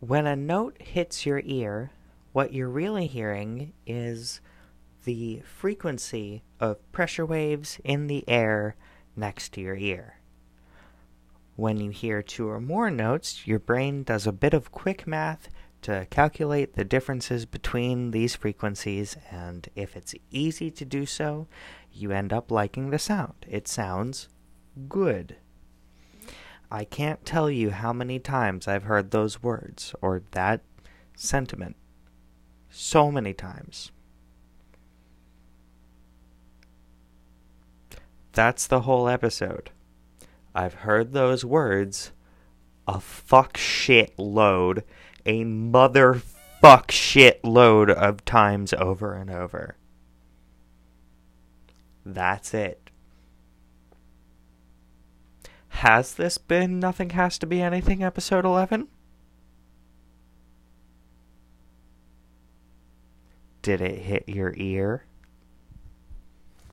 When a note hits your ear, what you're really hearing is the frequency of pressure waves in the air next to your ear. When you hear two or more notes, your brain does a bit of quick math to calculate the differences between these frequencies, and if it's easy to do so, you end up liking the sound. It sounds good. I can't tell you how many times I've heard those words or that sentiment. So many times. That's the whole episode. I've heard those words a fuck shit load, a mother fuck shit load of times over and over. That's it. Has this been Nothing Has to Be Anything, episode 11? Did it hit your ear?